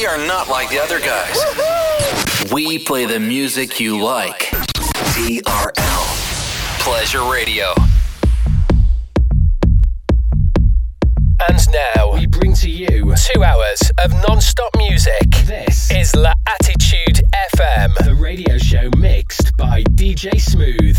We are not like the other guys. We play the music you like. TRL. Pleasure Radio. And now we bring to you two hours of non-stop music. This is La Attitude FM, the radio show mixed by DJ Smooth.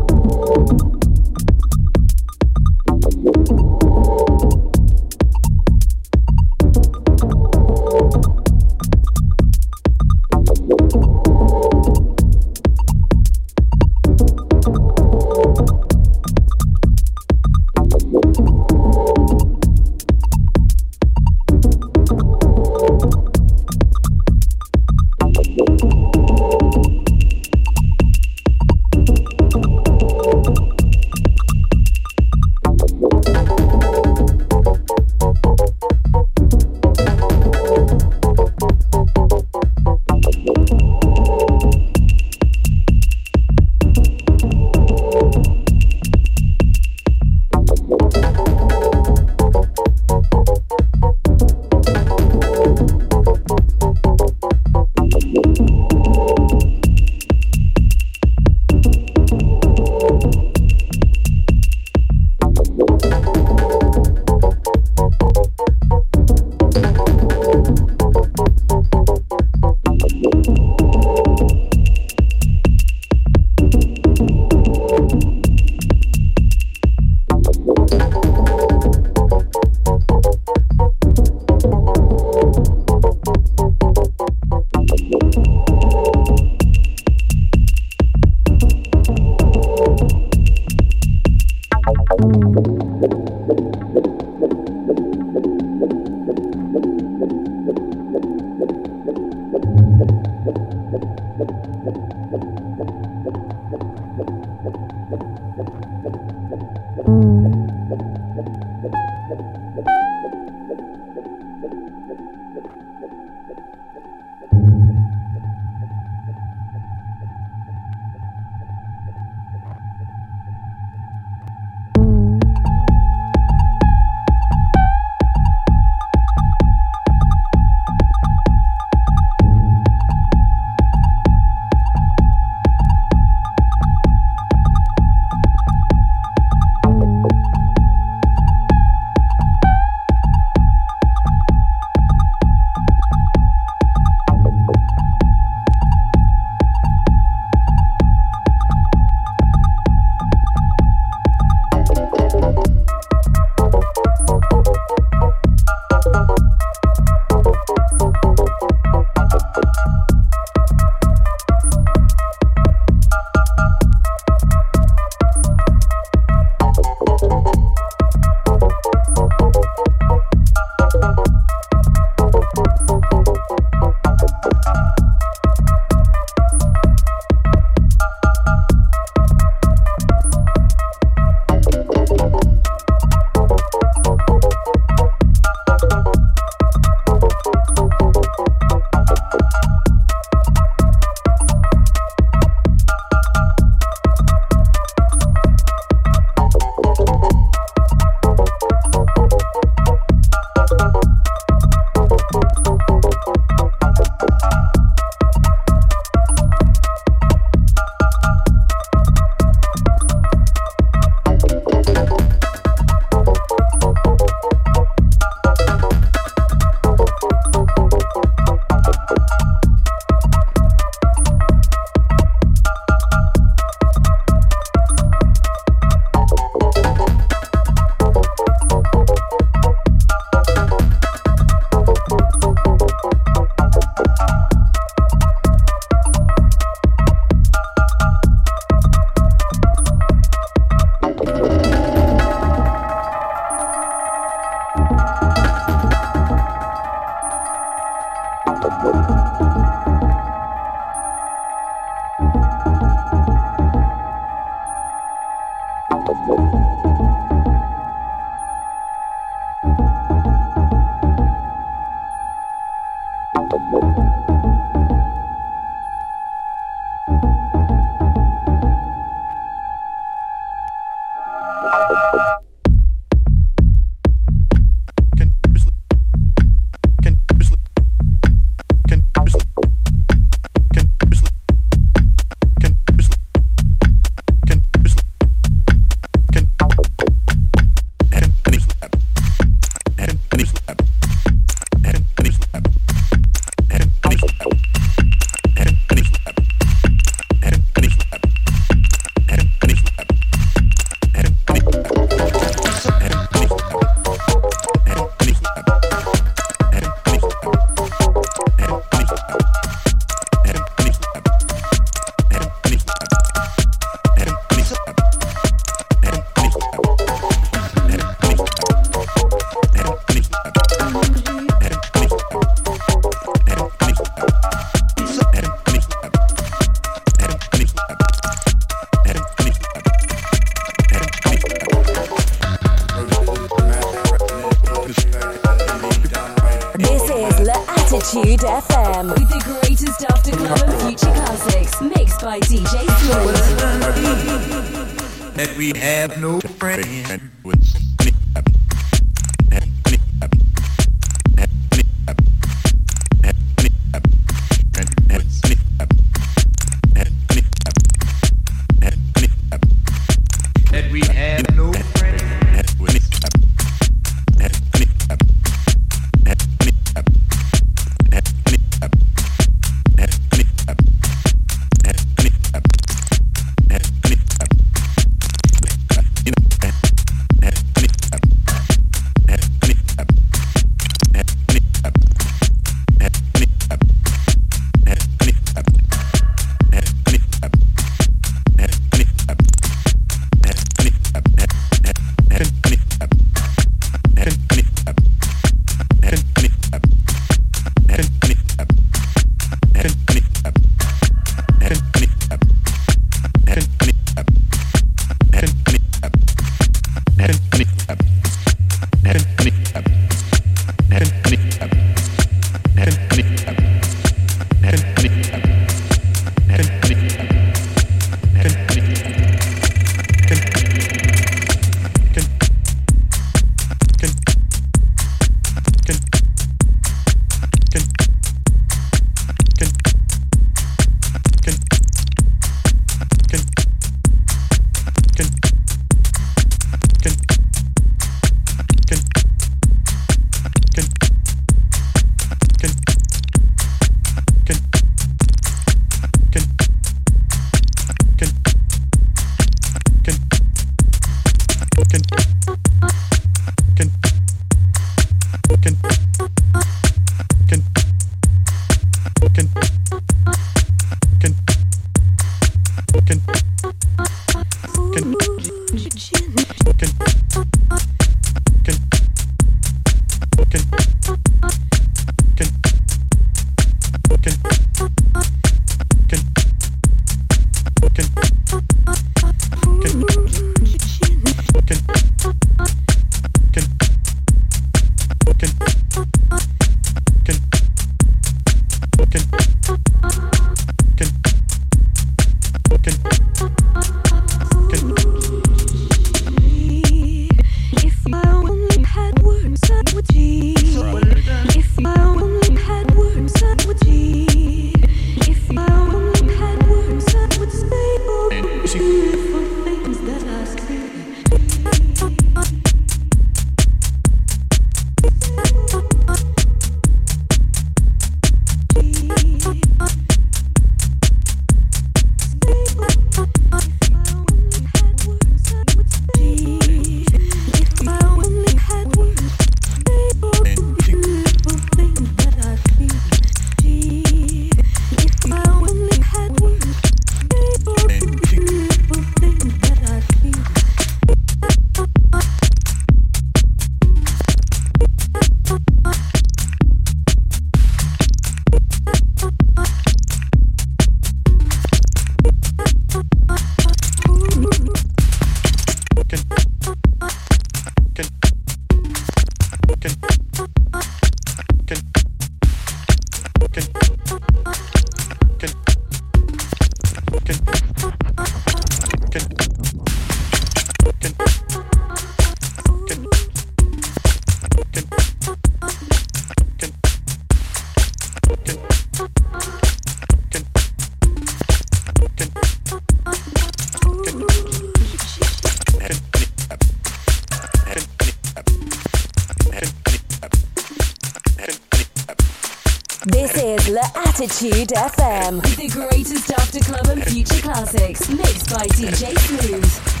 By DJ Smooth.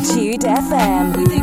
Attitude FM.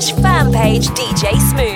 Slash fan page DJ Smooth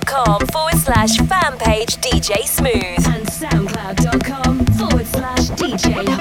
facebook.com forward slash fan page DJ Smooth. And soundcloud.com forward slash DJ